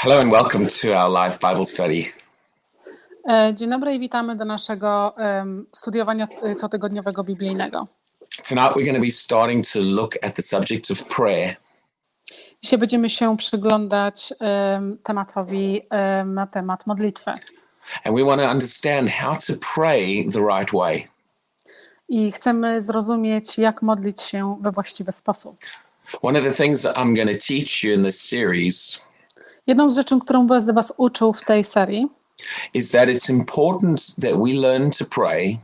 Hello and welcome to our live Bible study. E, Dzień dobry i witamy do naszego em, studiowania e, cotygodniowego biblijnego. Tonight we're going to be starting to look at the subject of prayer. Dzisiaj będziemy się przyglądać em, tematowi em, na temat modlitwy. And we want to understand how to pray the right way. I chcemy zrozumieć, jak modlić się we właściwy sposób. One of the things that I'm going to teach you in this series Jedną z rzeczy, którą będę Was uczył w tej serii, is that it's important that we learn to pray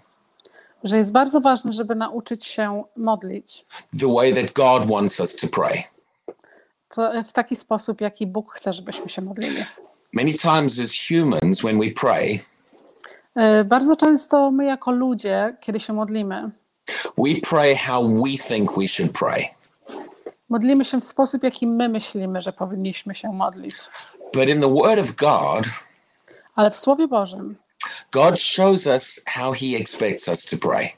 że jest bardzo ważne, żeby nauczyć się modlić the way that God wants us to pray. w taki sposób, jaki Bóg chce, żebyśmy się modlili. Many times, as humans, when we pray, E, Bardzo często my, jako ludzie, kiedy się modlimy, we pray how we think we should pray. Modlimy się w sposób, jaki my myślimy, że powinniśmy się modlić. But in the Word of God, Ale w Słowie Bożym God shows us how He expects us to pray.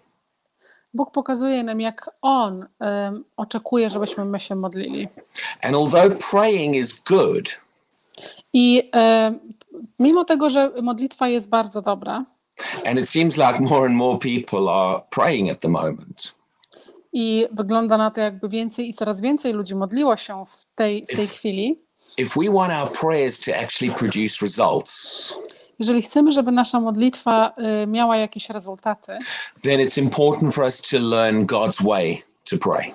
Bóg pokazuje nam, jak On em, oczekuje, żebyśmy my się modlili. And although praying is good, I em, mimo tego, że modlitwa jest bardzo dobra And it seems like more and more people are praying at the moment. I wygląda na to, jakby więcej i coraz więcej ludzi modliło się w tej, w tej chwili, If we want our prayers to actually produce results, jeżeli chcemy, żeby nasza modlitwa y, miała jakieś rezultaty, then it's important for us to learn God's way to pray.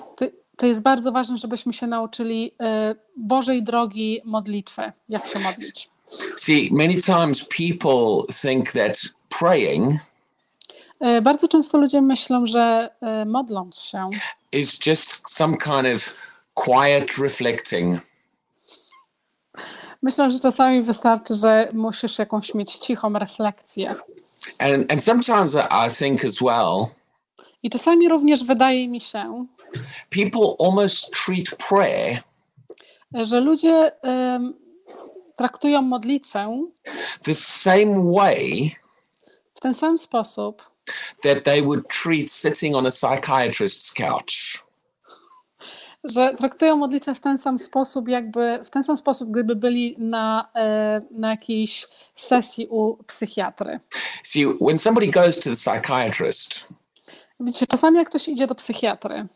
to, jest bardzo ważne, żebyśmy się nauczyli y, Bożej drogi modlitwy, jak się modlić. See, many times people think that praying Bardzo często ludzie myślą, że y, modląc się is just some kind of quiet reflecting. Myślę, że czasami wystarczy, że musisz jakąś mieć cichą refleksję. And, and sometimes I think as well, I czasami również wydaje mi się, people almost treat prayer że ludzie em, traktują modlitwę the same way w ten sam sposób, that they would treat sitting on a psychiatrist's couch. że traktują modlitwę w ten sam sposób, jakby w ten sam sposób, gdyby byli na, e, na jakiejś sesji u psychiatry. See, when somebody goes to the psychiatrist, Widzicie, czasami jak ktoś idzie do psychiatry,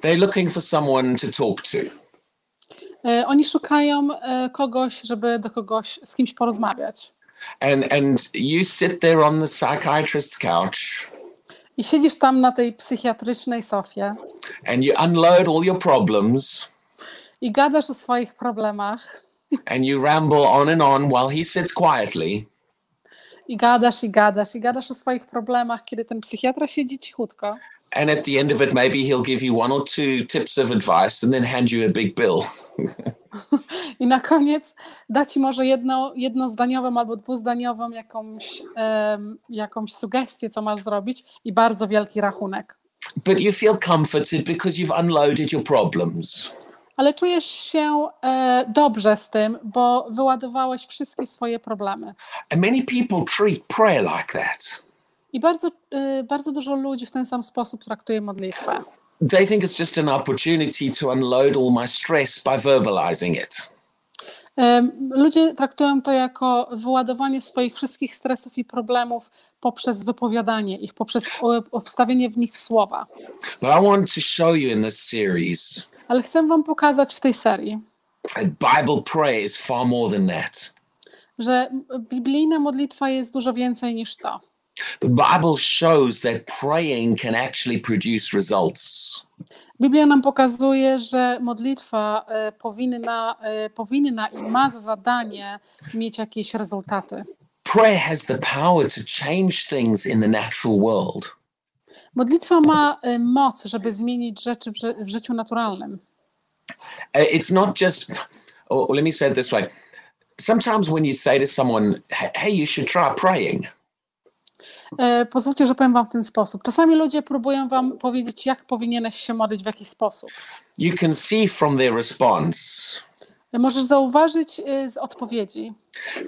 they're looking for someone to talk to. e, oni szukają e, kogoś, żeby do kogoś z kimś porozmawiać. And and you sit there on the psychiatrist's couch I siedzisz tam na tej psychiatrycznej sofie and you unload all your problems i gadasz o swoich problemach, and you ramble on and on while he sits quietly. i gadasz, i gadasz, i gadasz o swoich problemach, kiedy ten psychiatra siedzi cichutko. And at the end of it, maybe he'll give you one or two tips of advice and then hand you a big bill. I na koniec da ci może jedno, jednozdaniową albo dwuzdaniową jakąś, em, jakąś sugestię, co masz zrobić, i bardzo wielki rachunek. But you feel comforted because you've unloaded your problems. Ale czujesz się e, dobrze z tym, bo wyładowałeś wszystkie swoje problemy. And many people treat prayer like that. I bardzo, e, bardzo dużo ludzi w ten sam sposób traktuje modlitwę. They think it's just an opportunity to unload all my stress by verbalizing it. Ludzie traktują to jako wyładowanie swoich wszystkich stresów i problemów poprzez wypowiadanie ich, poprzez wstawienie w nich słowa. But I want to show you in this series Ale chcę Wam pokazać w tej serii, Bible prayer is far more than that. że biblijna modlitwa jest dużo więcej niż to. The Bible shows that praying can actually produce results. Biblia nam pokazuje, że modlitwa e, powinna, e, powinna i ma za zadanie mieć jakieś rezultaty. Prayer has the power to change things in the natural world. Modlitwa ma e, moc, żeby zmienić rzeczy w, ży- w życiu naturalnym. It's not just, or or let me say it this way. Sometimes when you say to someone, "Hey, you should try praying," Pozwólcie, że powiem Wam w ten sposób. Czasami ludzie próbują Wam powiedzieć, jak powinieneś się modlić, w jaki sposób. you can see from their response E, Możesz zauważyć e, z odpowiedzi,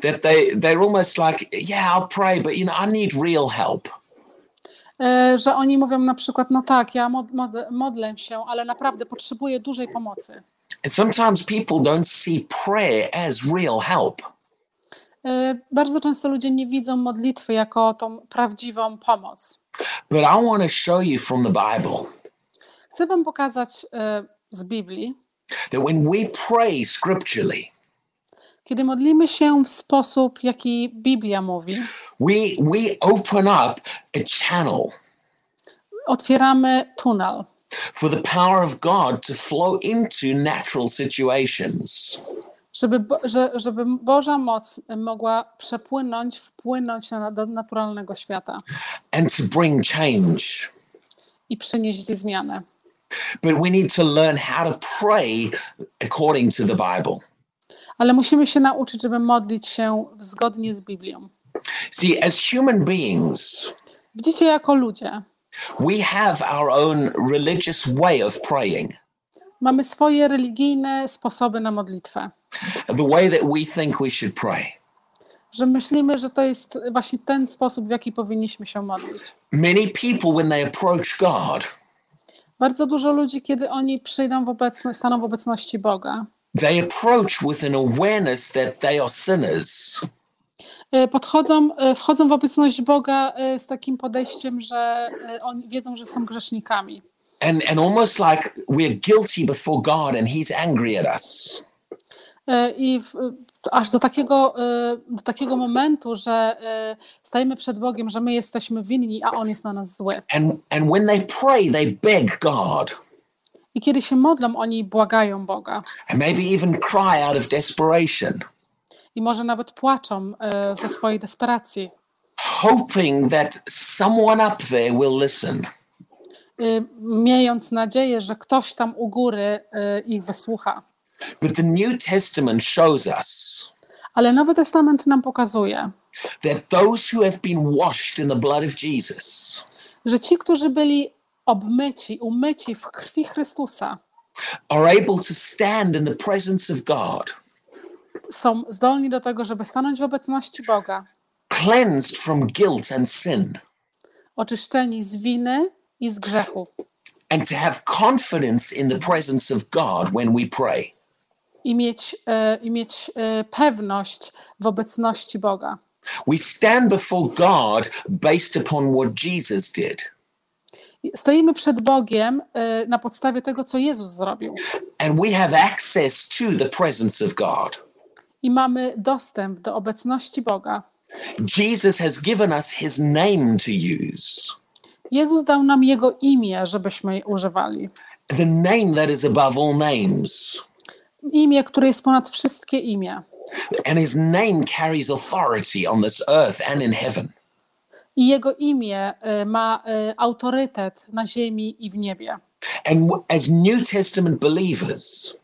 that they they're almost like, "Yeah, I'll pray, but you know, I need real help." e, że oni mówią na przykład, no tak, ja mod, mod, modlę się, ale naprawdę potrzebuję dużej pomocy. And sometimes people don't see prayer as real help. Y, Bardzo często ludzie nie widzą modlitwy jako tą prawdziwą pomoc. But I want to show you from the Bible Chcę Wam pokazać y, z Biblii, that when we pray scripturally, kiedy modlimy się w sposób, jaki Biblia mówi, we we open up a channel otwieramy tunel, for the power of God to flow into natural situations. Żeby, że, żeby Boża moc mogła przepłynąć, wpłynąć na, do naturalnego świata and to bring change. i przynieść zmianę. But we need to learn how to pray according to the Bible. Ale musimy się nauczyć, żeby modlić się zgodnie z Biblią. See, as human beings, Widzicie, jako ludzie we have our own religious way of praying, mamy swoje religijne sposoby na modlitwę. the way that we think we should pray. Że myślimy, że to jest właśnie ten sposób, w jaki powinniśmy się modlić. Many people, when they approach God, Bardzo dużo ludzi, kiedy oni przyjdą w obecność, staną w obecności Boga, they approach with an awareness that they are sinners. y, podchodzą, y, wchodzą w obecność Boga y, z takim podejściem, że oni wiedzą, że są grzesznikami. And, and almost like we're guilty before God and He's angry at us. Y, I w, aż do takiego, y, do takiego momentu, że stajemy przed Bogiem, że my jesteśmy winni, a On jest na nas zły. And, and when they pray, they beg God I kiedy się modlą, oni błagają Boga. and maybe even cry out of desperation. I może nawet płaczą ze swojej desperacji, hoping that someone up there will listen. Y, miejąc nadzieję, że ktoś tam u góry y, ich wysłucha. But the New Testament shows us Ale Nowy Testament nam pokazuje, that those who have been washed in the blood of Jesus że ci, którzy byli obmyci, umyci w krwi Chrystusa, are able to stand in the presence of God, są zdolni do tego, żeby stanąć w obecności Boga, cleansed from guilt and sin, oczyszczeni z winy i z grzechu. and to have confidence in the presence of God when we pray. I mieć, e, i mieć e, pewność w obecności Boga. We stand before God based upon what Jesus did, Stoimy przed Bogiem e, na podstawie tego, co Jezus zrobił. and we have access to the presence of God. I mamy dostęp do obecności Boga. Jesus has given us his name to use. Jezus dał nam Jego imię, żebyśmy je używali. the name that is above all names. Imię, które jest ponad wszystkie imię. And his name carries authority on this earth and in heaven. I Jego imię e, ma e, autorytet na ziemi i w niebie. And as New Testament believers,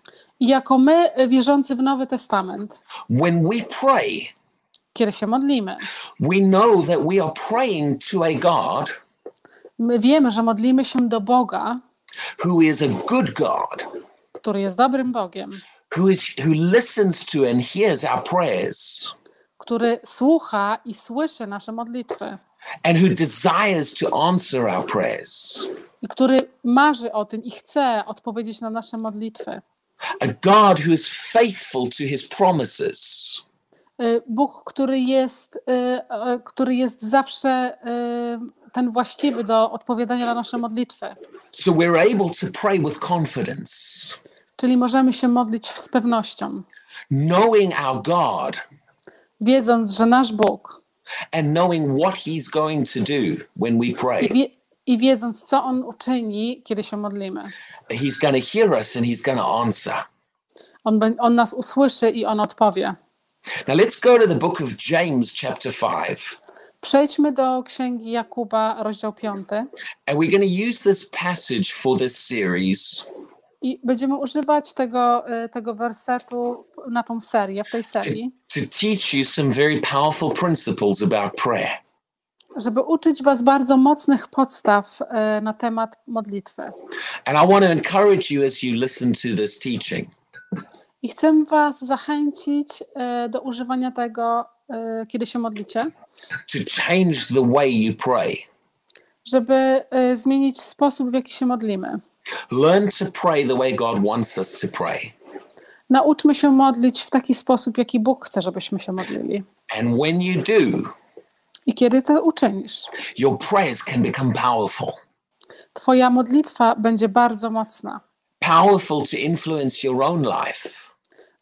I jako my, e, wierzący w Nowy Testament, when we pray, kiedy się modlimy, we know that we are praying to a God my wiemy, że modlimy się do Boga, who is a good God, który jest dobrym Bogiem, who is who listens to and hears our prayers, który słucha i słyszy nasze modlitwy and who desires to answer our prayers. i który marzy o tym i chce odpowiedzieć na nasze modlitwy. A God who is faithful to his promises. Y, Bóg, który jest, y, y, który jest zawsze ten właściwy do odpowiadania na nasze modlitwy. So we're able to pray with confidence. Czyli możemy się modlić z pewnością, knowing our God wiedząc, że nasz Bóg and knowing what He's going to do when we i, pray. wie, i wiedząc, co On uczyni, kiedy się modlimy. He's going to hear us and He's going to answer. On, on nas usłyszy i On odpowie. Now let's go to the book of James, chapter 5. Przejdźmy do Księgi Jakuba, rozdział 5 And we're going to use this passage for this series i będziemy używać tego, y, tego wersetu na tą serię, w tej serii, to teach you some very powerful principles about prayer. żeby uczyć Was bardzo mocnych podstaw y, na temat modlitwy. And I want to encourage you as you listen to this teaching I chcę Was zachęcić e, do używania tego, kiedy się modlicie, to change the way you pray. żeby e, zmienić sposób, w jaki się modlimy. Learn to pray the way God wants us to pray. Nauczmy się modlić w taki sposób, jaki Bóg chce, żebyśmy się modlili. And when you do, I kiedy to uczynisz, your prayers can become powerful. Twoja modlitwa będzie bardzo mocna. Powerful to influence your own life,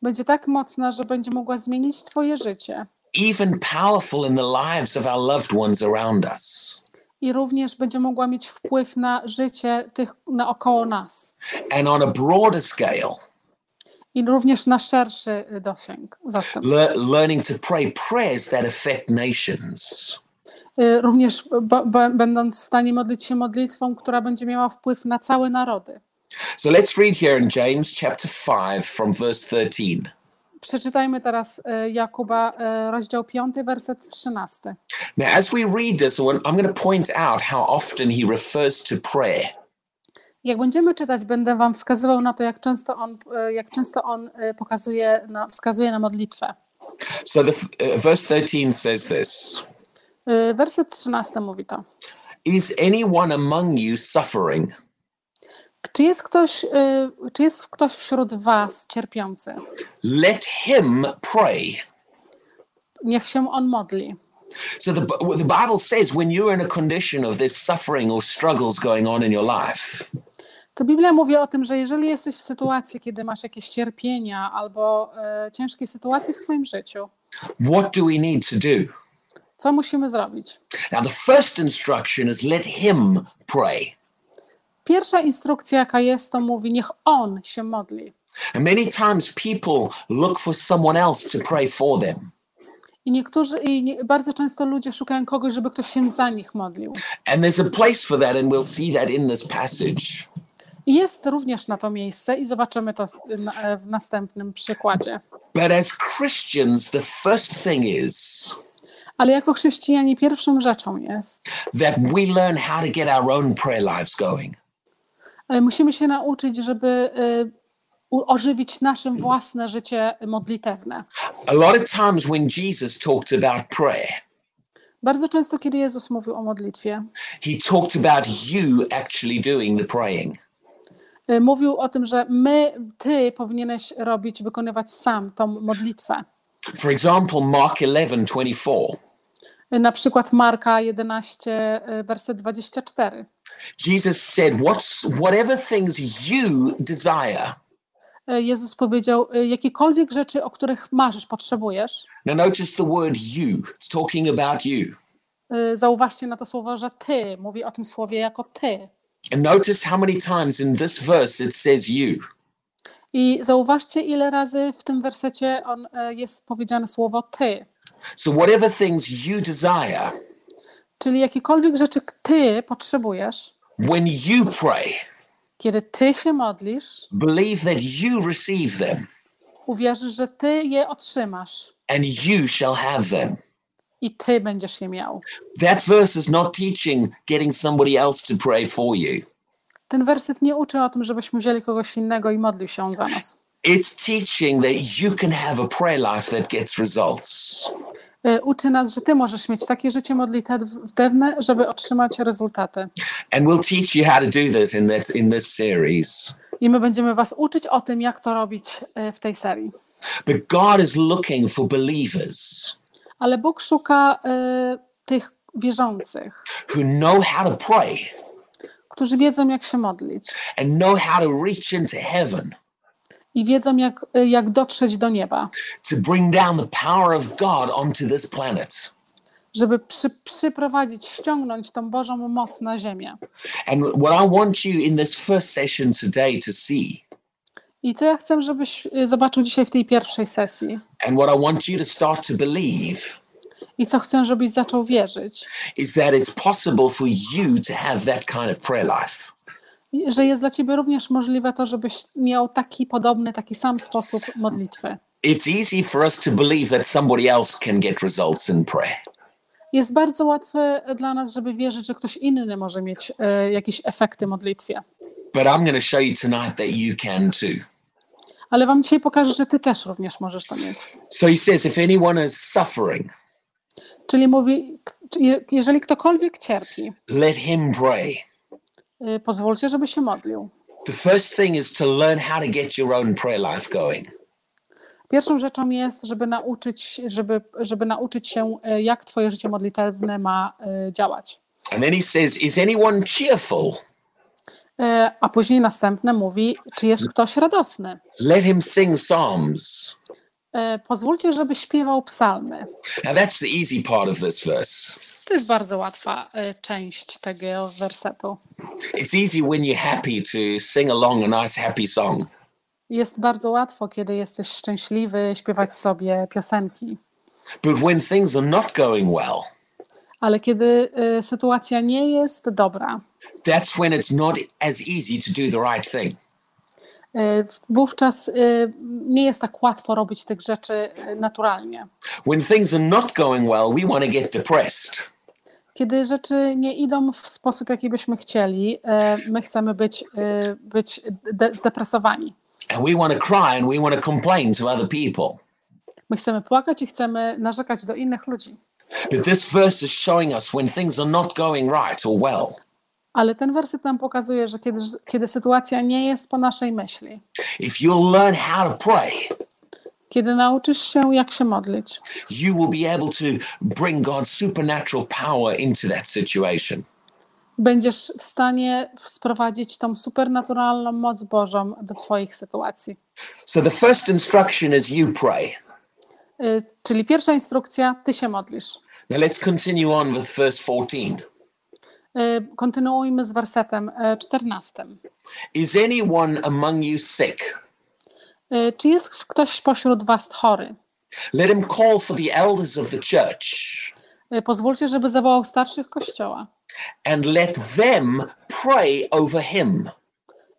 Będzie tak mocna, że będzie mogła zmienić Twoje życie. Even powerful in the lives of our loved ones around us. I również będzie mogła mieć wpływ na życie tych naokoło nas. And on a broader scale, I również na szerszy dosięg, lear- learning to pray prayers that affect nations. Y, Również będąc w stanie modlić się modlitwą, która będzie miała wpływ na całe narody. So let's read here in James chapter 5 from verse 13. Przeczytajmy teraz y, Jakuba, y, rozdział 5, werset 13. Now, as we read this, I'm going to point out how often he refers to prayer. Jak będziemy czytać, będę Wam wskazywał na to, jak często on, y, jak często on pokazuje, na, wskazuje na modlitwę. So, the verse 13 says this Werset 13 mówi to. Is anyone among you suffering? Czy jest ktoś, y, czy jest ktoś wśród Was cierpiący? Let him pray. Niech się on modli. So, the, the Bible says when you're in a condition of this suffering or struggles going on in your life, To Biblia mówi o tym, że jeżeli jesteś w sytuacji, kiedy masz jakieś cierpienia albo e, ciężkie sytuacje w swoim życiu, what do we need to do? co musimy zrobić? Now, the first instruction is let him pray. Pierwsza instrukcja, jaka jest, to mówi, niech on się modli. And many times people look for someone else to pray for them. I niektórzy, i nie, bardzo często ludzie szukają kogoś, żeby ktoś się za nich modlił. And there's a place for that, and we'll see that in this passage. Jest również na to miejsce i zobaczymy to na, w następnym przykładzie. But as Christians, the first thing is Ale jako chrześcijanie pierwszą rzeczą jest, that we learn how to get our own prayer lives going. E, musimy się nauczyć, żeby e, ożywić nasze własne życie modlitewne. A lot of times when Jesus talked about prayer, Bardzo często, kiedy Jezus mówił o modlitwie, he talked about you actually doing the praying. y, mówił o tym, że my, ty powinieneś robić, wykonywać sam tą modlitwę. For example, Mark 11 24. Y, Na przykład Marka 11, y, werset 24. Jesus said, What's whatever things you desire. Y, Jezus powiedział, y, jakiekolwiek rzeczy, o których marzysz, potrzebujesz, Now notice the word you. It's talking about you. y, zauważcie na to słowo, że ty, mówi o tym słowie jako ty. And notice how many times in this verse it says you. I zauważcie, ile razy w tym wersecie on, jest powiedziane słowo ty. So whatever things you desire, Czyli jakiekolwiek rzeczy ty potrzebujesz, when you pray, kiedy ty się modlisz, believe that you receive them uwierzysz, że ty je otrzymasz and you shall have them. i ty będziesz je miał. That verse is not teaching getting somebody else to pray for you. Ten werset nie uczy o tym, żebyśmy wzięli kogoś innego i modlił się on za nas. It's teaching that you can have a prayer life that gets results. Y, Uczy nas, że ty możesz mieć takie życie modlitewne, żeby otrzymać rezultaty. And we'll teach you how to do this in this in this series. I my będziemy was uczyć o tym, jak to robić y, w tej serii. But God is looking for believers Ale Bóg szuka y, tych wierzących, who know how to pray którzy wiedzą, jak się modlić and know how to reach into heaven i wiedzą, jak, jak dotrzeć do nieba, to bring down the power of God onto this planet. żeby przy, przyprowadzić, ściągnąć tą Bożą moc na ziemię. And what I want you in this first session today to see, I co ja chcę, żebyś y, zobaczył dzisiaj w tej pierwszej sesji and what I want you to start to believe, i co chcę, żebyś zaczął wierzyć, is that it's possible for you to have that kind of prayer life. Że jest dla ciebie również możliwe to, żebyś miał taki podobny, taki sam sposób modlitwy. It's easy for us to believe that somebody else can get results in prayer. Jest bardzo łatwe dla nas, żeby wierzyć, że ktoś inny może mieć e, jakieś efekty modlitwie. But I'm going to show you tonight that you can too. Ale wam dzisiaj pokażę, że ty też również możesz to mieć. So he says, if anyone is suffering, Czyli mówi, jeżeli ktokolwiek cierpi, let him pray. Y, pozwólcie, żeby się modlił. The first thing is to learn how to get your own prayer life going. Pierwszą rzeczą jest, żeby nauczyć, żeby, żeby nauczyć się, e, jak twoje życie modlitewne ma e, działać. And then he says, Is anyone cheerful? A później następne mówi, czy jest ktoś radosny. Let him sing psalms. Pozwólcie, żeby śpiewał psalmy. Now, that's the easy part of this verse. To jest bardzo łatwa e, część tego wersetu. It's easy when you're happy to sing along a nice, happy song. Jest bardzo łatwo, kiedy jesteś szczęśliwy, śpiewać sobie piosenki. But when things are not going well, Ale kiedy e, sytuacja nie jest dobra, that's when it's not as easy to do the right thing. e, wówczas nie jest tak łatwo robić tych rzeczy naturalnie. When things are not going well, we want to get depressed. Kiedy rzeczy nie idą w sposób, jaki byśmy chcieli, e, my chcemy być, e, być de- zdepresowani. And we want to cry and we want to complain to other people. My chcemy płakać i chcemy narzekać do innych ludzi. But this verse is showing us when things are not going right or well, Ale ten werset nam pokazuje, że kiedy, kiedy sytuacja nie jest po naszej myśli, if you'll learn how to pray, kiedy nauczysz się, jak się modlić, you will be able to bring God's supernatural power into that situation. będziesz w stanie sprowadzić tą supernaturalną moc Bożą do Twoich sytuacji. So the first instruction is you pray. Y, Czyli pierwsza instrukcja, Ty się modlisz. Now let's continue on with verse 14. Y, Kontynuujmy z wersetem y, 14. Is anyone among you sick? Y, Czy jest ktoś pośród Was chory? Let him call for the elders of the church Y, Pozwólcie, żeby zawołał starszych kościoła. and let them pray over him.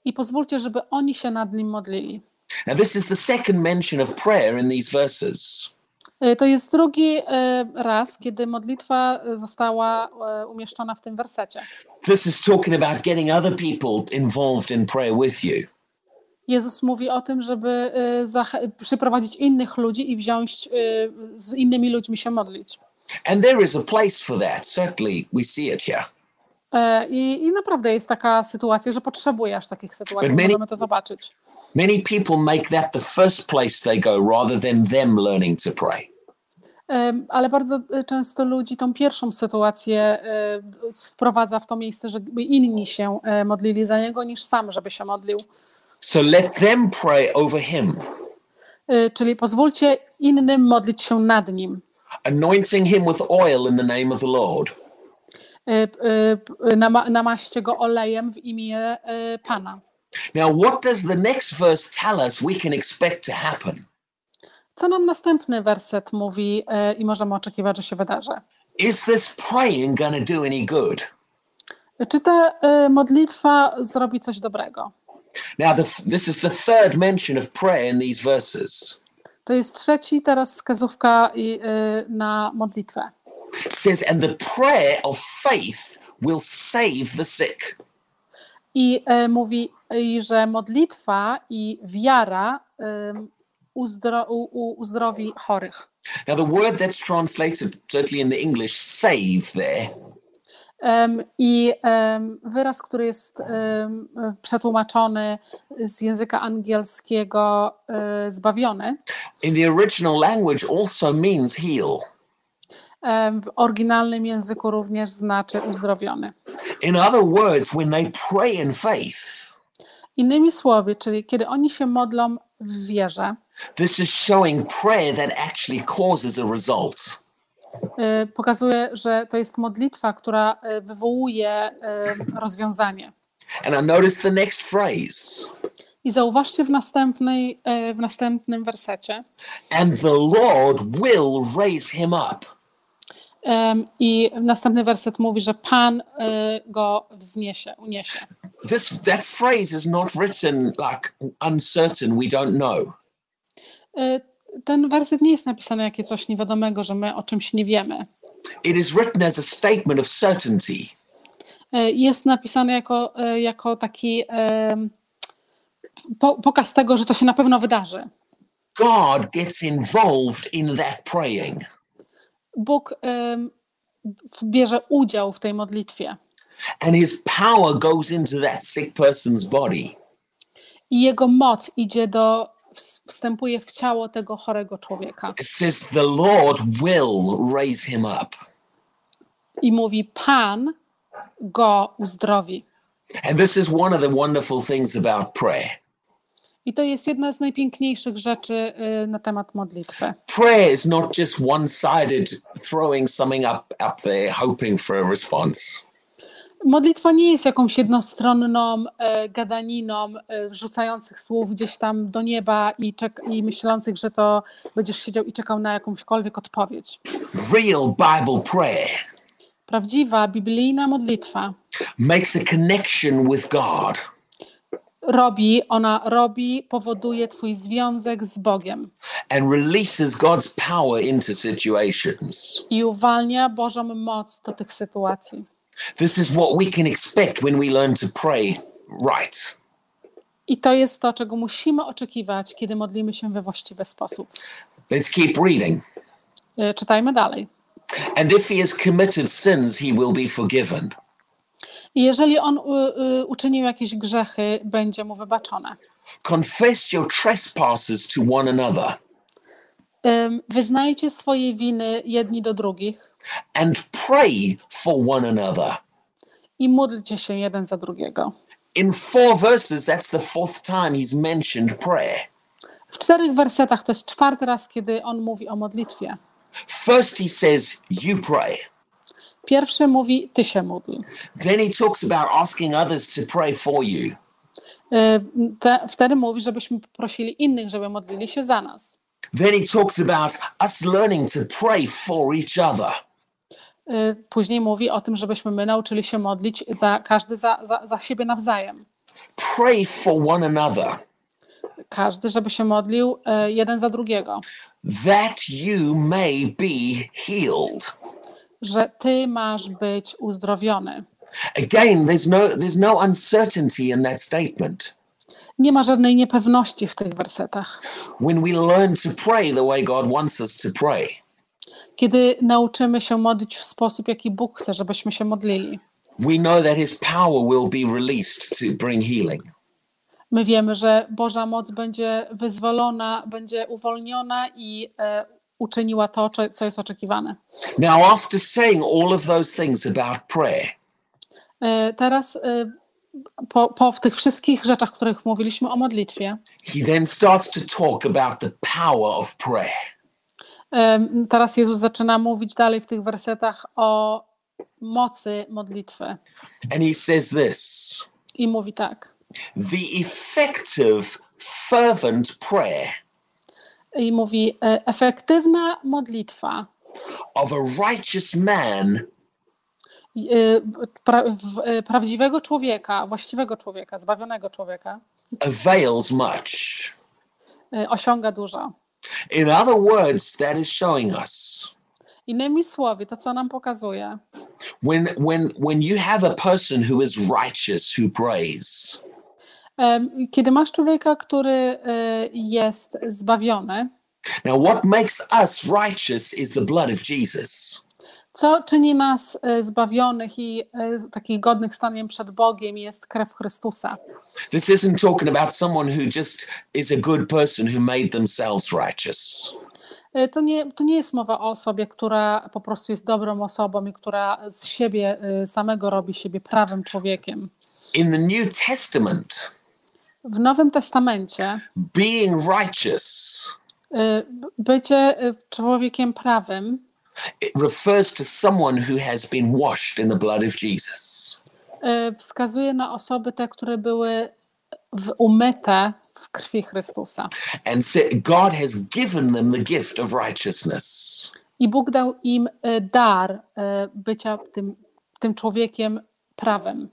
I pozwólcie, żeby oni się nad nim modlili. Now, this is the second mention of prayer in these verses. Y, To jest drugi raz, kiedy modlitwa została umieszczona w tym wersecie. This is talking about getting other people involved in prayer with you. Jezus mówi o tym, żeby y, przyprowadzić innych ludzi i wziąć y, z innymi ludźmi się modlić. And there is a place for that. Certainly, we see it here. E, I, I naprawdę jest taka sytuacja, że potrzebujesz takich sytuacji, But many- możemy to zobaczyć. Many people make that the first place they go rather than them learning to pray. Em, Ale bardzo y, często ludzi tą pierwszą sytuację wprowadza w to miejsce, żeby inni się e, modlili za niego, niż sam, żeby się modlił. So let them pray over him, Y, Czyli pozwólcie innym modlić się nad nim. anointing him with oil in the name of the Lord. Y, y, nama- Namaście go olejem w imię Pana. Now, what does the next verse tell us we can expect to happen? Co nam następny werset mówi i możemy oczekiwać, że się wydarzy? Is this praying to do any good? Czy ta modlitwa zrobi coś dobrego? Now, the, this is the third mention of prayer in these verses. To jest trzeci teraz wskazówka i, y, na modlitwę. It says, and the prayer of faith will save the sick. I y, mówi, i że modlitwa i wiara y, uzdro, u, u, uzdrowi chorych. Now, the word that's translated, certainly in the English, save there, I wyraz, który jest przetłumaczony z języka angielskiego e, zbawiony, in the original language also means heal. w oryginalnym języku również znaczy uzdrowiony. In other words, when they pray in faith, Innymi słowy, czyli kiedy oni się modlą w wierze, this is showing prayer that actually causes a result. E, pokazuje, że to jest modlitwa, która e, wywołuje e, rozwiązanie. And I notice the next phrase, I zauważcie w, następnej, w następnym wersecie, and the Lord will raise him up. I następny werset mówi, że Pan go wzniesie, uniesie. This that phrase is not written like uncertain, we don't know. Ten werset nie jest napisany jakie coś niewiadomego, że my o czymś nie wiemy. It is written as a statement of certainty. E, Jest napisany jako, e, jako taki em, po, pokaz tego, że to się na pewno wydarzy. God gets involved in that praying. Bóg em, bierze udział w tej modlitwie And his power goes into that sick person's body. i jego moc idzie do wstępuje w ciało tego chorego człowieka It says the Lord will raise him up. i mówi: Pan go uzdrowi. And this is one of the wonderful things about prayer. I to jest jedna z najpiękniejszych rzeczy y, na temat modlitwy. Prayer is not just one sided, throwing something up, up there, hoping for a response. Modlitwa nie jest jakąś jednostronną e, gadaniną e, wrzucających słów gdzieś tam do nieba i, czek- i myślących, że to będziesz siedział i czekał na jakąśkolwiek odpowiedź. Real Bible prayer Prawdziwa, biblijna modlitwa makes a connection with God robi, ona robi, powoduje Twój związek z Bogiem and releases God's power into situations. i uwalnia Bożą moc do tych sytuacji. This is what we can expect when we learn to pray right. I to jest to, czego musimy oczekiwać, kiedy modlimy się we właściwy sposób. Let's keep reading. E, Czytajmy dalej. And if he has committed sins, he will be forgiven. I jeżeli on y, y, uczynił jakieś grzechy, będzie mu wybaczone. Confess your trespasses to one another Ym, Wyznajcie swoje winy jedni do drugich and pray for one another. i módlcie się jeden za drugiego. In four verses, that's the fourth time he's mentioned prayer. W czterech wersetach to jest czwarty raz, kiedy on mówi o modlitwie. First, he says, You pray. Pierwszy mówi, ty się módl. Then he talks about asking others to pray for you. Y, Te, wtedy mówi, żebyśmy prosili innych, żeby modlili się za nas. Then he talks about us learning to pray for each other. Y, Później mówi o tym, żebyśmy my nauczyli się modlić za każdy za, za, za siebie nawzajem. Pray for one another Każdy, żeby się modlił y, jeden za drugiego. that you may be healed. Że ty masz być uzdrowiony. Again, there's no there's no uncertainty in that statement. Nie ma żadnej niepewności w tych wersetach. When we learn to pray the way God wants us to pray, Kiedy nauczymy się modlić w sposób, jaki Bóg chce, żebyśmy się modlili, we know that his power will be released to bring healing. my wiemy, że Boża moc będzie wyzwolona, będzie uwolniona i e, uczyniła to, co- jest oczekiwane. Now, after saying all of those things about prayer, E, teraz e, po, po tych wszystkich rzeczach, o których mówiliśmy o modlitwie, he then starts to talk about the power of prayer. Teraz Jezus zaczyna mówić dalej w tych wersetach o mocy modlitwy And he says this i mówi tak. the effective, fervent prayer I mówi, e, efektywna modlitwa of a righteous man y, pra, w, y, prawdziwego człowieka, właściwego człowieka, zbawionego człowieka avails much. osiąga dużo. In other words, that is showing us Innymi słowy, to co nam pokazuje, when when when you have a person who is righteous who prays, kiedy masz człowieka, który y, jest zbawiony, now what makes us righteous is the blood of Jesus. Co czyni nas y, zbawionych i y, takich godnych staniem przed Bogiem jest krew Chrystusa. This isn't talking about someone who just is a good person who made themselves righteous. Y, To nie, to nie jest mowa o osobie, która po prostu jest dobrą osobą i która z siebie samego robi siebie prawym człowiekiem. In the New Testament, W Nowym Testamencie being righteous bycie człowiekiem prawym it refers to someone who has been washed in the blood of Jesus. y, wskazuje na osoby te, które były w, umyte w krwi Chrystusa. And sa- God has given them the gift of righteousness. I Bóg dał im y, dar y, bycia tym, tym człowiekiem prawym.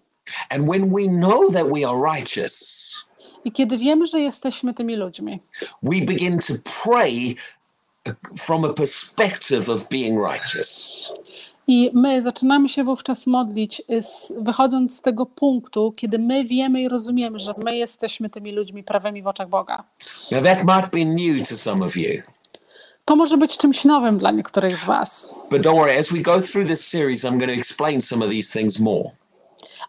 And when we know that we are righteous, I kiedy wiemy, że jesteśmy tymi ludźmi, we begin to pray from a perspective of being righteous. i my zaczynamy się wówczas modlić, y, wychodząc z tego punktu, kiedy my wiemy i rozumiemy, że my jesteśmy tymi ludźmi prawymi w oczach Boga. Now, that might be new to some of you, To może być czymś nowym dla niektórych z Was. but don't worry, as we go through this series, I'm going to explain some of these things more.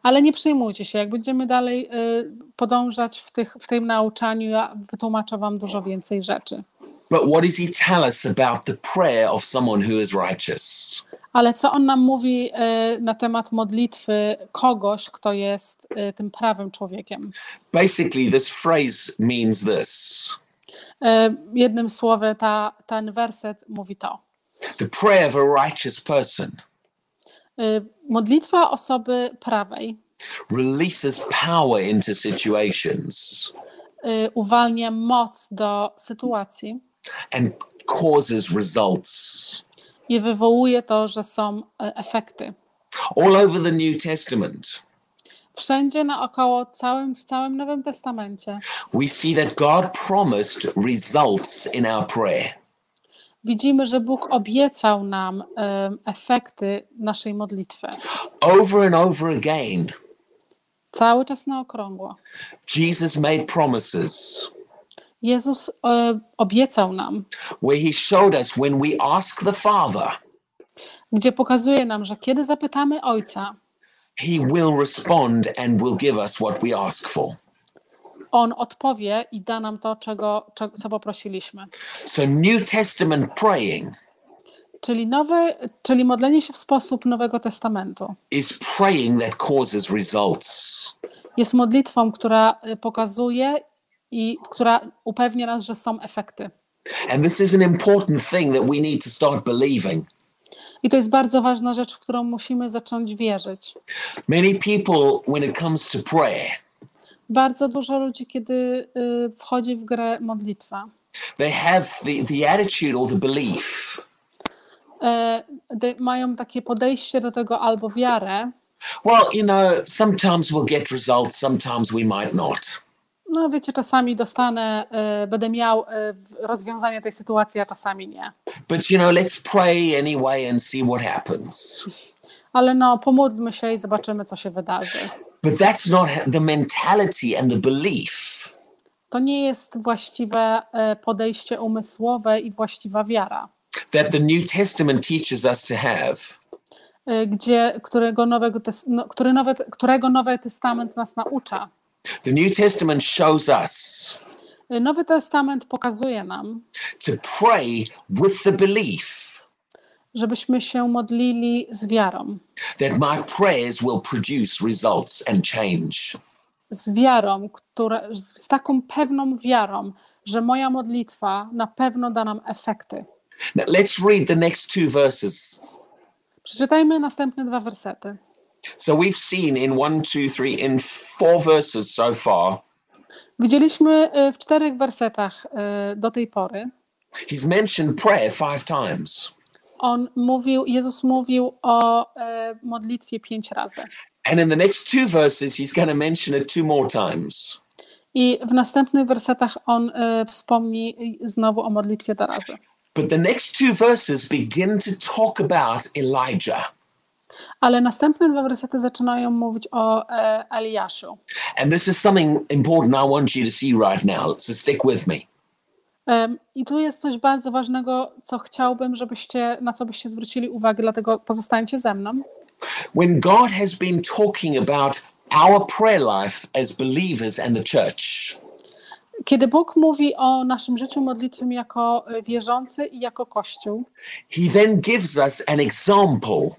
Ale nie przejmujcie się, jak będziemy dalej y, podążać w, tych, w tym nauczaniu, ja wytłumaczę wam dużo więcej rzeczy. But what does he tell us about the prayer of someone who is righteous? Ale co on nam mówi y, na temat modlitwy kogoś, kto jest y, tym prawym człowiekiem? Basically, this phrase means this Y, jednym słowem, ta, ten werset mówi to. the prayer of a righteous person modlitwa osoby prawej releases power into situations uwalnia moc do sytuacji and causes results. i wywołuje to, że są y, efekty. All over the New Testament, Wszędzie naokoło, całym, całym Nowym Testamencie we see that God promised results in our prayer. widzimy, że Bóg obiecał nam em, efekty naszej modlitwy. Over and over again, Cały czas na okrągło. Jesus made promises Jezus e, obiecał nam, where he showed us when we ask the Father, gdzie pokazuje nam, że kiedy zapytamy Ojca, he will respond and will give us what we ask for. On odpowie i da nam to, czego, czego, co poprosiliśmy. So, New Testament praying Czyli, nowe, czyli modlenie się w sposób Nowego Testamentu is praying that causes results. jest modlitwą, która y, pokazuje i która upewnia nas, że są efekty. And this is an important thing that we need to start believing. I to jest bardzo ważna rzecz, w którą musimy zacząć wierzyć. Many people, when it comes to prayer, Bardzo dużo ludzi, kiedy y, wchodzi w grę modlitwa, they have the, the attitude or the belief de- mają takie podejście do tego albo wiarę, well, you know, sometimes we'll get results, sometimes we might not. No wiecie, czasami dostanę, e, będę miał e, rozwiązanie tej sytuacji, a czasami nie. But, you know, let's pray anyway and see what happens. Ale no, pomódlmy się i zobaczymy, co się wydarzy. But that's not the mentality and the belief To nie jest właściwe e, podejście umysłowe i właściwa wiara, that the New Testament teaches us to have. gdzie, którego, nowego, no, który nowe, którego Nowy Testament nas naucza. The New Testament shows us E, Nowy Testament pokazuje nam, to pray with the belief żebyśmy się modlili z wiarą. that my prayers will produce results and change. Z wiarą, która, z taką pewną wiarą, że moja modlitwa na pewno da nam efekty. Now, let's read the next two verses. Przeczytajmy następne dwa wersety. So we've seen in one, two, three, in four verses so far, Widzieliśmy e, w czterech wersetach e, do tej pory, he's mentioned prayer five times. on mówił, Jezus mówił o e, modlitwie pięć razy. And in the next two verses, he's going to mention it two more times. I w następnych wersetach on wspomni znowu o modlitwie dwa razy. But the next two verses begin to talk about Elijah. Ale następne dwa wersety zaczynają mówić o e, Eliaszu. And this is something important I want you to see right now. So stick with me. I tu jest coś bardzo ważnego, co chciałbym, żebyście, na co byście zwrócili uwagę, dlatego pozostańcie ze mną. When God has been talking about our prayer life as believers and the church, Kiedy Bóg mówi o naszym życiu modlitwym jako e, wierzący i jako Kościół, he then gives us an example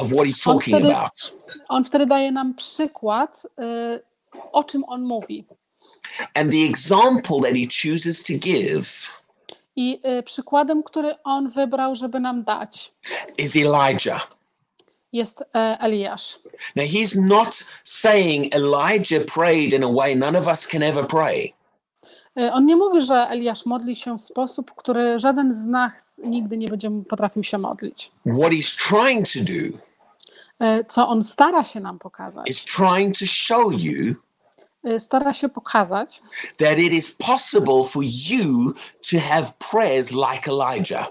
of what he's On talking wtedy- about. on wtedy daje nam przykład, e, o czym on mówi. And the example that he chooses to give I e, przykładem, który on wybrał, żeby nam dać, is Elijah. jest e, Eliasz. Now, he's not saying Elijah prayed in a way none of us can ever pray. E, On nie mówi, że Eliasz modli się w sposób, który żaden z nas nigdy nie będzie potrafił się modlić. What he's trying to do Co on stara się nam pokazać? is trying to show you E, Stara się pokazać, that it is possible for you to have prayers like Elijah.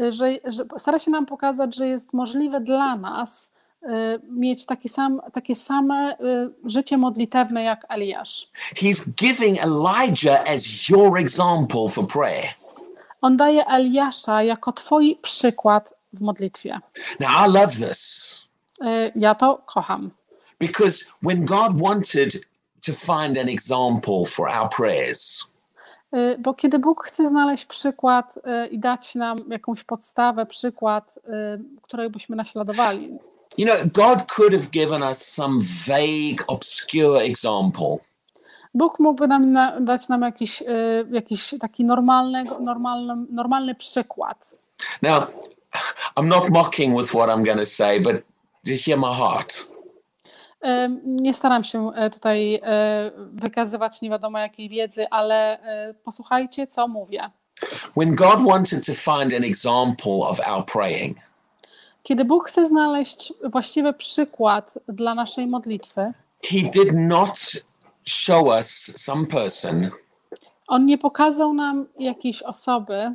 e, że, że stara się nam pokazać, że jest możliwe dla nas e, mieć taki sam, takie same e, życie modlitewne jak Eliasz. He's giving Elijah as your example for prayer. On daje Eliasza jako twój przykład w modlitwie. Now, I love this E, Ja to kocham, Because when God wanted to find an example for our prayers, Y, Bo kiedy Bóg chce znaleźć przykład y, i dać nam jakąś podstawę, przykład, której byśmy naśladowali, you know, God could have given us some vague, obscure example. Bóg mógłby nam na, dać nam jakiś, jakiś taki normalny, normalny, normalny przykład. Now, I'm not mocking with what I'm going to say, but to hear my heart. Nie staram się y, tutaj y, wykazywać nie wiadomo jakiej wiedzy, ale y, posłuchajcie, co mówię. When God wanted to find an example of our praying, Kiedy Bóg chce znaleźć właściwy przykład dla naszej modlitwy, He did not show us some person On nie pokazał nam jakiejś osoby,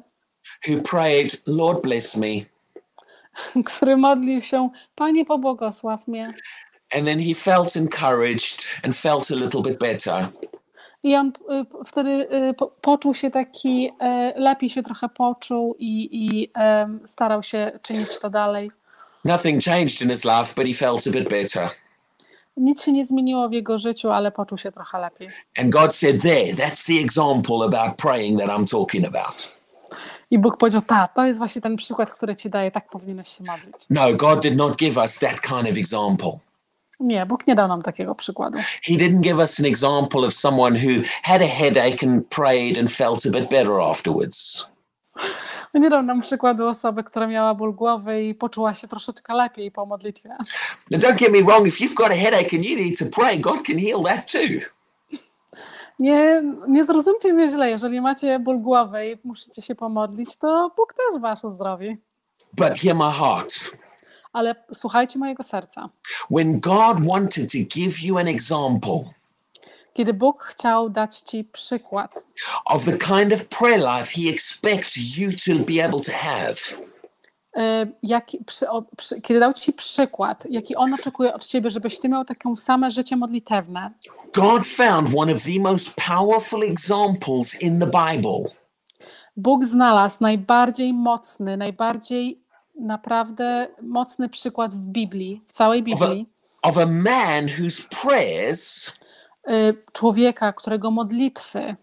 who prayed, Lord bless me, który modlił się, Panie pobłogosław mnie. and then he felt encouraged and felt a little bit better. I on y, wtedy y, po- poczuł się taki, y, lepiej się trochę poczuł i, i em, starał się czynić to dalej. Nothing changed in his life, but he felt a bit better. Nic się nie zmieniło w jego życiu, ale poczuł się trochę lepiej. And God said, There, that's the example about praying that I'm talking about. I Bóg powiedział, ta, to jest właśnie ten przykład, który ci daje, tak powinieneś się modlić. No, God did not give us that kind of example. Nie, Bóg nie dał nam takiego przykładu. He didn't give us an example of someone who had a headache and prayed and felt a bit better afterwards. Nie dał nam przykładu osoby, która miała ból głowy i poczuła się troszeczkę lepiej po modlitwie. Now, don't get me wrong, if you've got a headache and you need to pray, God can heal that too. Nie, nie zrozumcie mnie źle, jeżeli macie ból głowy i musicie się pomodlić, to Bóg też was uzdrowi. But hear my heart. Ale słuchajcie mojego serca. When God wanted to give you an example Kiedy Bóg chciał dać ci przykład, of the kind of prayer life He expects you to be able to have, y, jaki, przy, przy, kiedy dał ci przykład, jaki On oczekuje od ciebie, żebyś ty miał takie same życie modlitewne, God found one of the most powerful examples in the Bible. Bóg znalazł najbardziej mocny, najbardziej naprawdę mocny przykład w Biblii, w całej Biblii, of a man whose prayers y, człowieka, którego modlitwy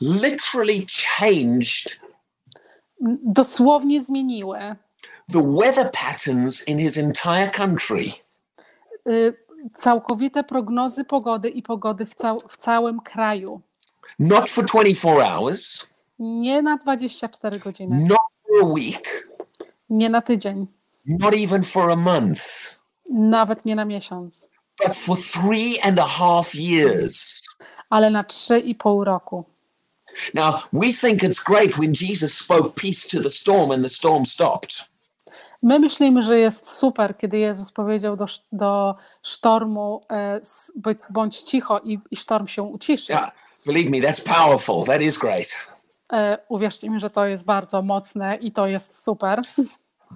literally changed dosłownie zmieniły the weather patterns in his entire country. y, całkowite prognozy pogody i pogody w, cał, w całym kraju. Not for 24 hours, Nie na 24 godziny, not for a week, nie na tydzień, not even for a month, nawet nie na miesiąc, but for three and a half years. ale na 3,5 roku. Now, we think it's great when Jesus spoke peace to the storm and the storm stopped. My myślimy, że jest super, kiedy Jezus powiedział do, do sztormu, e, bądź cicho i, i sztorm się uciszy. Yeah, believe me, that's powerful. That is great. E, uwierzcie mi, że to jest bardzo mocne i to jest super,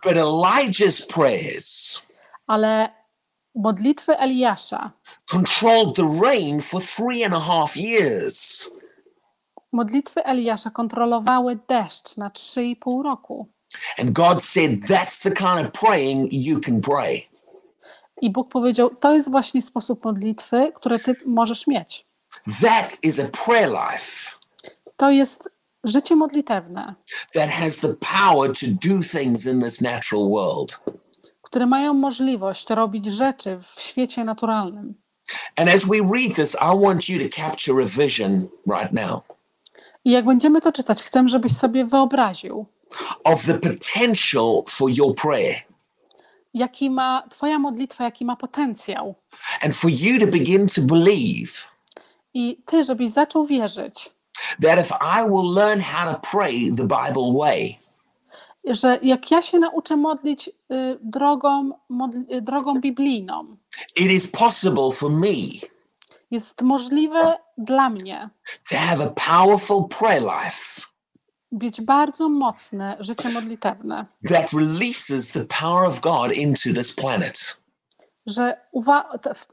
But Elijah's prayers ale modlitwy Eliasza, controlled the rain for three and a half years. modlitwy Eliasza kontrolowały deszcz na 3,5 roku. And God said, that's the kind of praying you can pray. I Bóg powiedział: To jest właśnie sposób modlitwy, który ty możesz mieć. That is a prayer life To jest życie modlitewne, that has the power to do things in this natural world. które mają możliwość robić rzeczy w świecie naturalnym. And as we read this, I want you to capture a vision right now I jak będziemy to czytać, chcę, żebyś sobie wyobraził, of the potential for your prayer jaki ma Twoja modlitwa, jaki ma potencjał. and for you to begin to believe I Ty, żebyś zaczął wierzyć, that if I will learn how to pray the Bible way, że jak ja się nauczę modlić y, drogą, modl- y, drogą biblijną, it is possible for me jest możliwe dla mnie to have a powerful prayer life mieć bardzo mocne życie modlitewne, that releases the power of God into this planet. że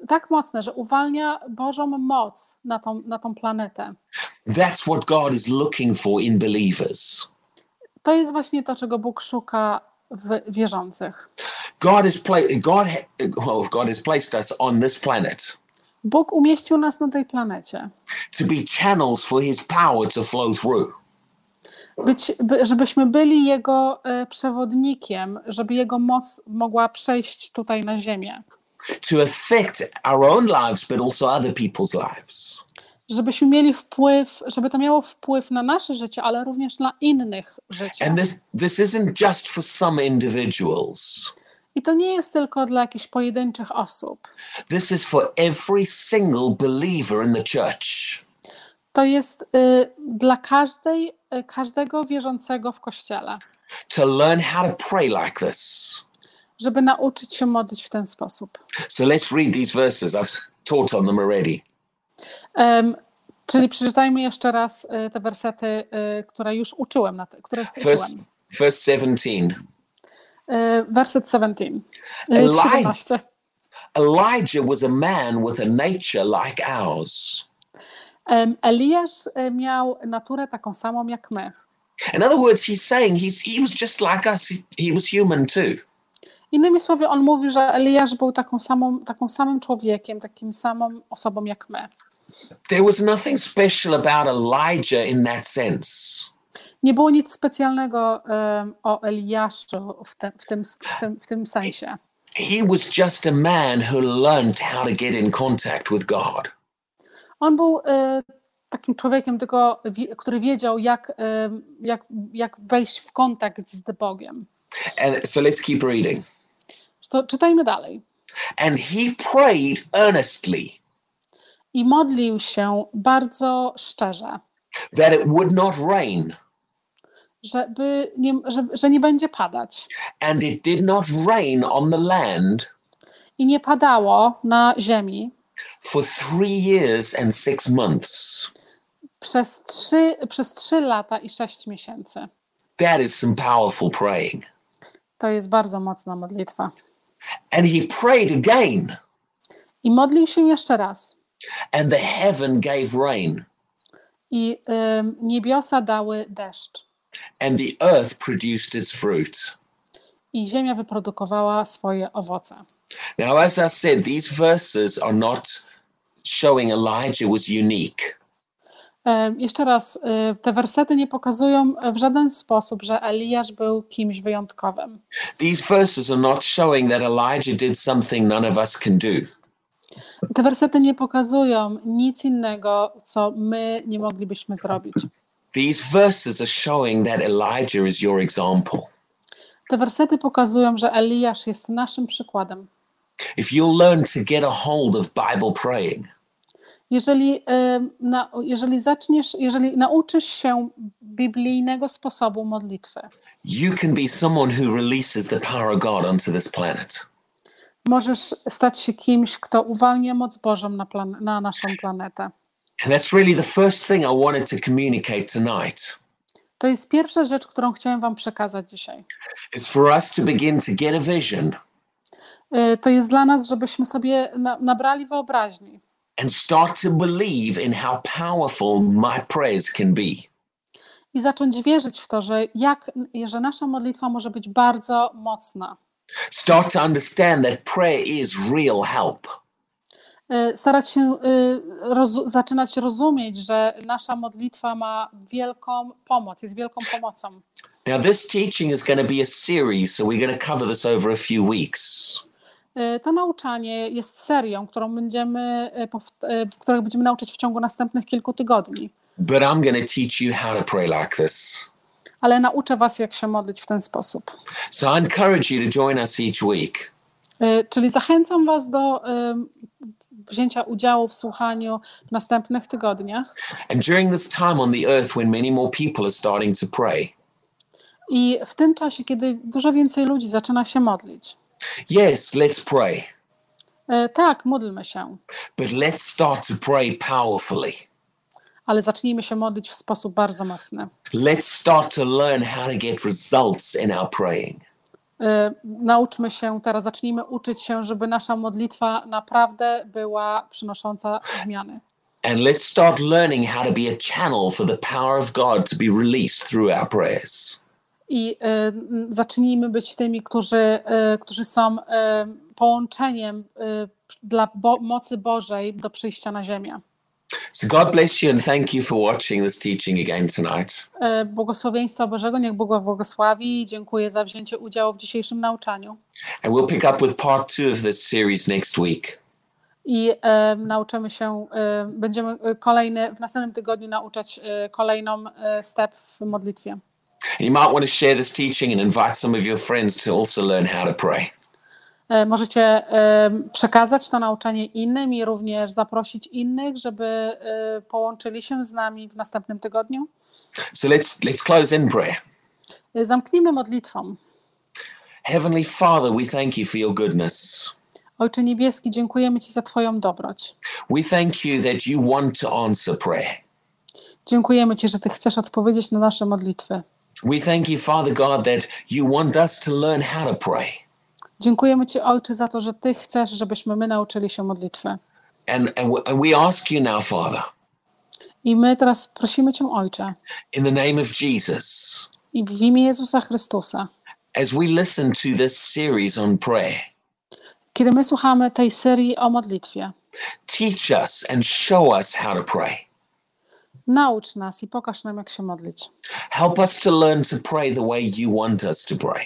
tak mocne, że uwalnia Bożą moc na tą, na tą planetę. That's what God is looking for in believers. To jest właśnie to, czego Bóg szuka w wierzących. God has pla- God well, God has placed us on this planet Bóg umieścił nas na tej planecie, to be channels for his power to flow through. Być, by, żebyśmy byli Jego e, przewodnikiem, żeby Jego moc mogła przejść tutaj na ziemię, to affect our own lives, but also other people's lives. żebyśmy mieli wpływ, żeby to miało wpływ na nasze życie, ale również na innych życie. And this this isn't just for some individuals. I to nie jest tylko dla jakichś pojedynczych osób. This is for every single believer in the church. To jest y, dla każdej, y, każdego wierzącego w Kościele, To learn how to pray like this. żeby nauczyć się modlić w ten sposób. So let's read these verses. I've taught on them already. Em, czyli przeczytajmy jeszcze raz y, te wersety, które już uczyłem, na te, których Verse, uczyłem. verse 17. Y, werset 17. Y, Eli- 17. Elijah was a man with a nature like ours. Eliasz y, miał naturę taką samą jak my. In other words, he's saying he's, he was just like us. He, he was human too. Innymi słowy, on mówi, że Eliasz był taką samą, taką samym człowiekiem, takim samą osobą jak my. There was nothing special about Elijah in that sense. Nie było nic specjalnego em, o Eliaszu w, te, w, tym, w, tym, w tym sensie. He was just a man who learned how to get in contact with God. On był e, takim człowiekiem, tylko, który wiedział, jak, em, jak, jak wejść w kontakt z Bogiem. And so let's keep reading. To czytajmy dalej. And he prayed earnestly I modlił się bardzo szczerze, that it would not rain, żeby nie, że, że nie będzie padać. and it did not rain on the land I nie padało na ziemi for three years and six months. przez trzy, przez trzy lata i sześć miesięcy. That is some powerful praying. To jest bardzo mocna modlitwa. And he prayed again, I modlił się jeszcze raz. and the heaven gave rain, I ym, niebiosa dały deszcz. and the earth produced its fruit. I ziemia wyprodukowała swoje owoce. Now, as I said, these verses are not showing Elijah was unique. Ym, Jeszcze raz, y, te wersety nie pokazują w żaden sposób, że Eliasz był kimś wyjątkowym. These verses are not showing that Elijah did something none of us can do. Te wersety nie pokazują nic innego, co my nie moglibyśmy zrobić. These verses are showing that Elijah is your example. Te wersety pokazują, że Eliasz jest naszym przykładem. If you'll learn to get a hold of Bible praying, Jeżeli, na, jeżeli zaczniesz, jeżeli nauczysz się biblijnego sposobu modlitwy, you can be someone who releases the power of God onto this planet. możesz stać się kimś, kto uwalnia moc Bożą na, plan, na naszą planetę. And that's really the first thing I wanted to communicate tonight. To jest pierwsza rzecz, którą chciałem Wam przekazać dzisiaj. It's for us to begin to get a vision To jest dla nas, żebyśmy sobie na, nabrali wyobraźni and start to believe in how powerful my can be. i zacząć wierzyć w to, że, jak, że nasza modlitwa może być bardzo mocna. Start to understand that prayer is real help. Y, Starać się y, rozu- zaczynać rozumieć, że nasza modlitwa ma wielką pomoc, jest wielką pomocą. Now, this teaching is going to be a series, so we're going to cover this over a few weeks. Y, To nauczanie jest serią, którą będziemy, pow- y, której będziemy nauczyć w ciągu następnych kilku tygodni. But I'm going to teach you how to pray like this. Ale nauczę Was, jak się modlić w ten sposób. So I encourage you to join us each week. Czyli zachęcam Was do wzięcia udziału w słuchaniu w następnych tygodniach. And during this time on the earth, when many more people are starting to pray, I w tym czasie, kiedy dużo więcej ludzi zaczyna się modlić. Yes, let's pray, Y, Tak, módlmy się, but let's start to pray powerfully. ale zacznijmy się modlić w sposób bardzo mocny. Let's start to learn how to get results in our praying. Y, Nauczmy się teraz, zacznijmy uczyć się, żeby nasza modlitwa naprawdę była przynosząca zmiany. And let's start learning how to be a channel for the power of God to be released through our prayers. I m, zacznijmy być tymi, którzy, y, którzy są y, połączeniem dla bo, mocy Bożej do przyjścia na ziemię. So God bless you and thank you for watching this teaching again tonight. Błogosławieństwa Bożego, niech Bóg go błogosławi dziękuję za wzięcie udziału w dzisiejszym nauczaniu. And we'll pick up with part two of this series next week. I y, nauczymy się, y, będziemy kolejny, w następnym tygodniu nauczać y, kolejną step w modlitwie. You might want to share this teaching and invite some of your friends to also learn how to pray. E, Możecie e, przekazać to nauczanie innym i również zaprosić innych, żeby e, połączyli się z nami w następnym tygodniu. So let's let's close in prayer. Zamknijmy modlitwą. Heavenly Father, we thank you for your goodness. Ojcze Niebieski, dziękujemy Ci za Twoją dobroć. We thank you that you want to answer prayer. Dziękujemy Ci, że Ty chcesz odpowiedzieć na nasze modlitwy. We thank you, Father God, that you want us to learn how to pray. Dziękujemy Ci, Ojcze, za to, że Ty chcesz, żebyśmy my nauczyli się modlitwy. And, and, we- and we ask you now, Father, I my teraz prosimy Cię, Ojcze, in the name of Jesus, i w imię Jezusa Chrystusa, as we listen to this series on prayer, kiedy my słuchamy tej serii o modlitwie, teach us and show us how to pray. Naucz nas i pokaż nam, jak się modlić. Help us to learn to pray the way you want us to pray.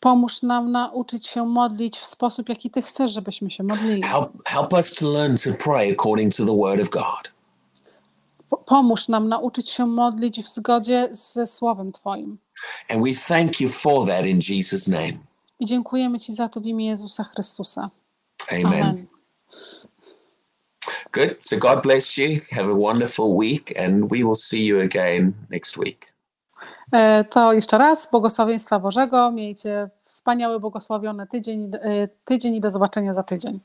Pomóż nam nauczyć się modlić w sposób, jaki Ty chcesz, żebyśmy się modlili. Help, help us to learn to pray according to the Word of God. Po- Pomóż nam nauczyć się modlić w zgodzie ze Słowem Twoim. And we thank you for that in Jesus' name. I dziękujemy Ci za to w imię Jezusa Chrystusa. Amen. Amen. Good. So God bless you. Have a wonderful week, and we will see you again next week. E, To jeszcze raz błogosławieństwa Bożego. Miejcie wspaniały, błogosławiony tydzień, e, tydzień i do zobaczenia za tydzień.